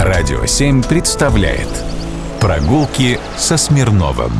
Радио 7 представляет Прогулки со Смирновым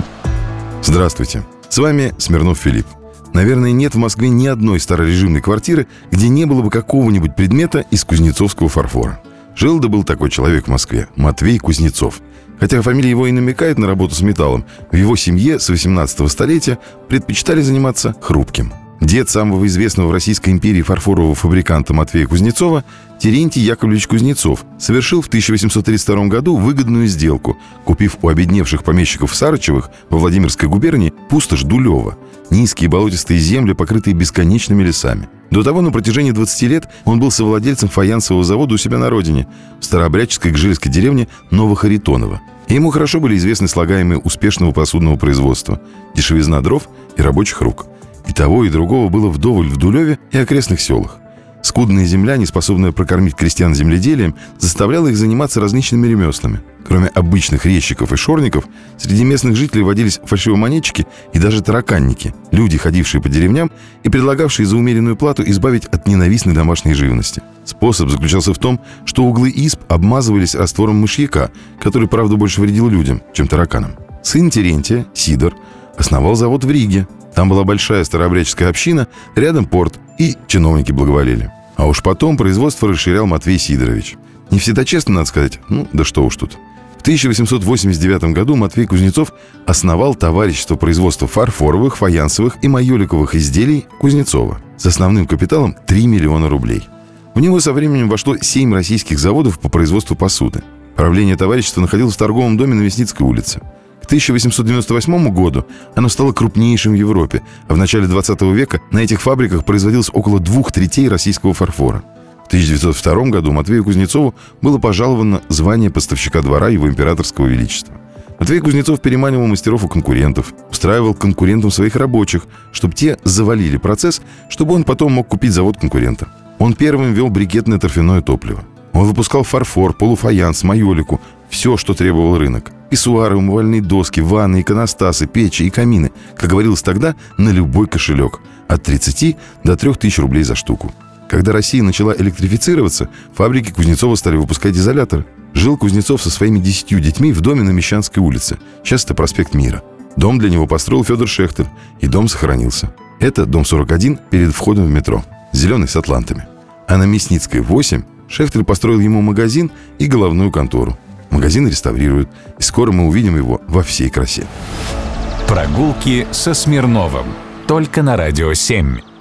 Здравствуйте, с вами Смирнов Филипп. Наверное, нет в Москве ни одной старорежимной квартиры, где не было бы какого-нибудь предмета из кузнецовского фарфора. Жил да был такой человек в Москве – Матвей Кузнецов. Хотя фамилия его и намекает на работу с металлом, в его семье с 18 столетия предпочитали заниматься хрупким – Дед самого известного в Российской империи фарфорового фабриканта Матвея Кузнецова, Терентий Яковлевич Кузнецов, совершил в 1832 году выгодную сделку, купив у обедневших помещиков Сарычевых во Владимирской губернии пустошь Дулева, низкие болотистые земли, покрытые бесконечными лесами. До того на протяжении 20 лет он был совладельцем фаянсового завода у себя на родине, в старообрядческой гжельской деревне Новохаритоново. И ему хорошо были известны слагаемые успешного посудного производства, дешевизна дров и рабочих рук – и того, и другого было вдоволь в Дулеве и окрестных селах. Скудная земля, не способная прокормить крестьян земледелием, заставляла их заниматься различными ремеслами. Кроме обычных резчиков и шорников, среди местных жителей водились фальшивомонетчики и даже тараканники, люди, ходившие по деревням и предлагавшие за умеренную плату избавить от ненавистной домашней живности. Способ заключался в том, что углы исп обмазывались раствором мышьяка, который, правда, больше вредил людям, чем тараканам. Сын Терентия, Сидор, основал завод в Риге, там была большая старообрядческая община, рядом порт, и чиновники благоволели. А уж потом производство расширял Матвей Сидорович. Не всегда честно, надо сказать. Ну, да что уж тут. В 1889 году Матвей Кузнецов основал товарищество производства фарфоровых, фаянсовых и майоликовых изделий Кузнецова с основным капиталом 3 миллиона рублей. В него со временем вошло 7 российских заводов по производству посуды. Правление товарищества находилось в торговом доме на Мясницкой улице. К 1898 году оно стало крупнейшим в Европе, а в начале 20 века на этих фабриках производилось около двух третей российского фарфора. В 1902 году Матвею Кузнецову было пожаловано звание поставщика двора его императорского величества. Матвей Кузнецов переманивал мастеров у конкурентов, устраивал конкурентам своих рабочих, чтобы те завалили процесс, чтобы он потом мог купить завод конкурента. Он первым ввел брикетное торфяное топливо. Он выпускал фарфор, полуфаянс, майолику, все, что требовал рынок. Писсуары, умывальные доски, ванны, иконостасы, печи и камины, как говорилось тогда, на любой кошелек. От 30 до 3000 рублей за штуку. Когда Россия начала электрифицироваться, фабрики Кузнецова стали выпускать изоляторы. Жил Кузнецов со своими десятью детьми в доме на Мещанской улице. Сейчас это проспект Мира. Дом для него построил Федор Шехтер, и дом сохранился. Это дом 41 перед входом в метро. Зеленый с атлантами. А на Мясницкой 8 Шехтер построил ему магазин и головную контору. Магазин реставрируют, и скоро мы увидим его во всей красе. Прогулки со Смирновым. Только на «Радио 7».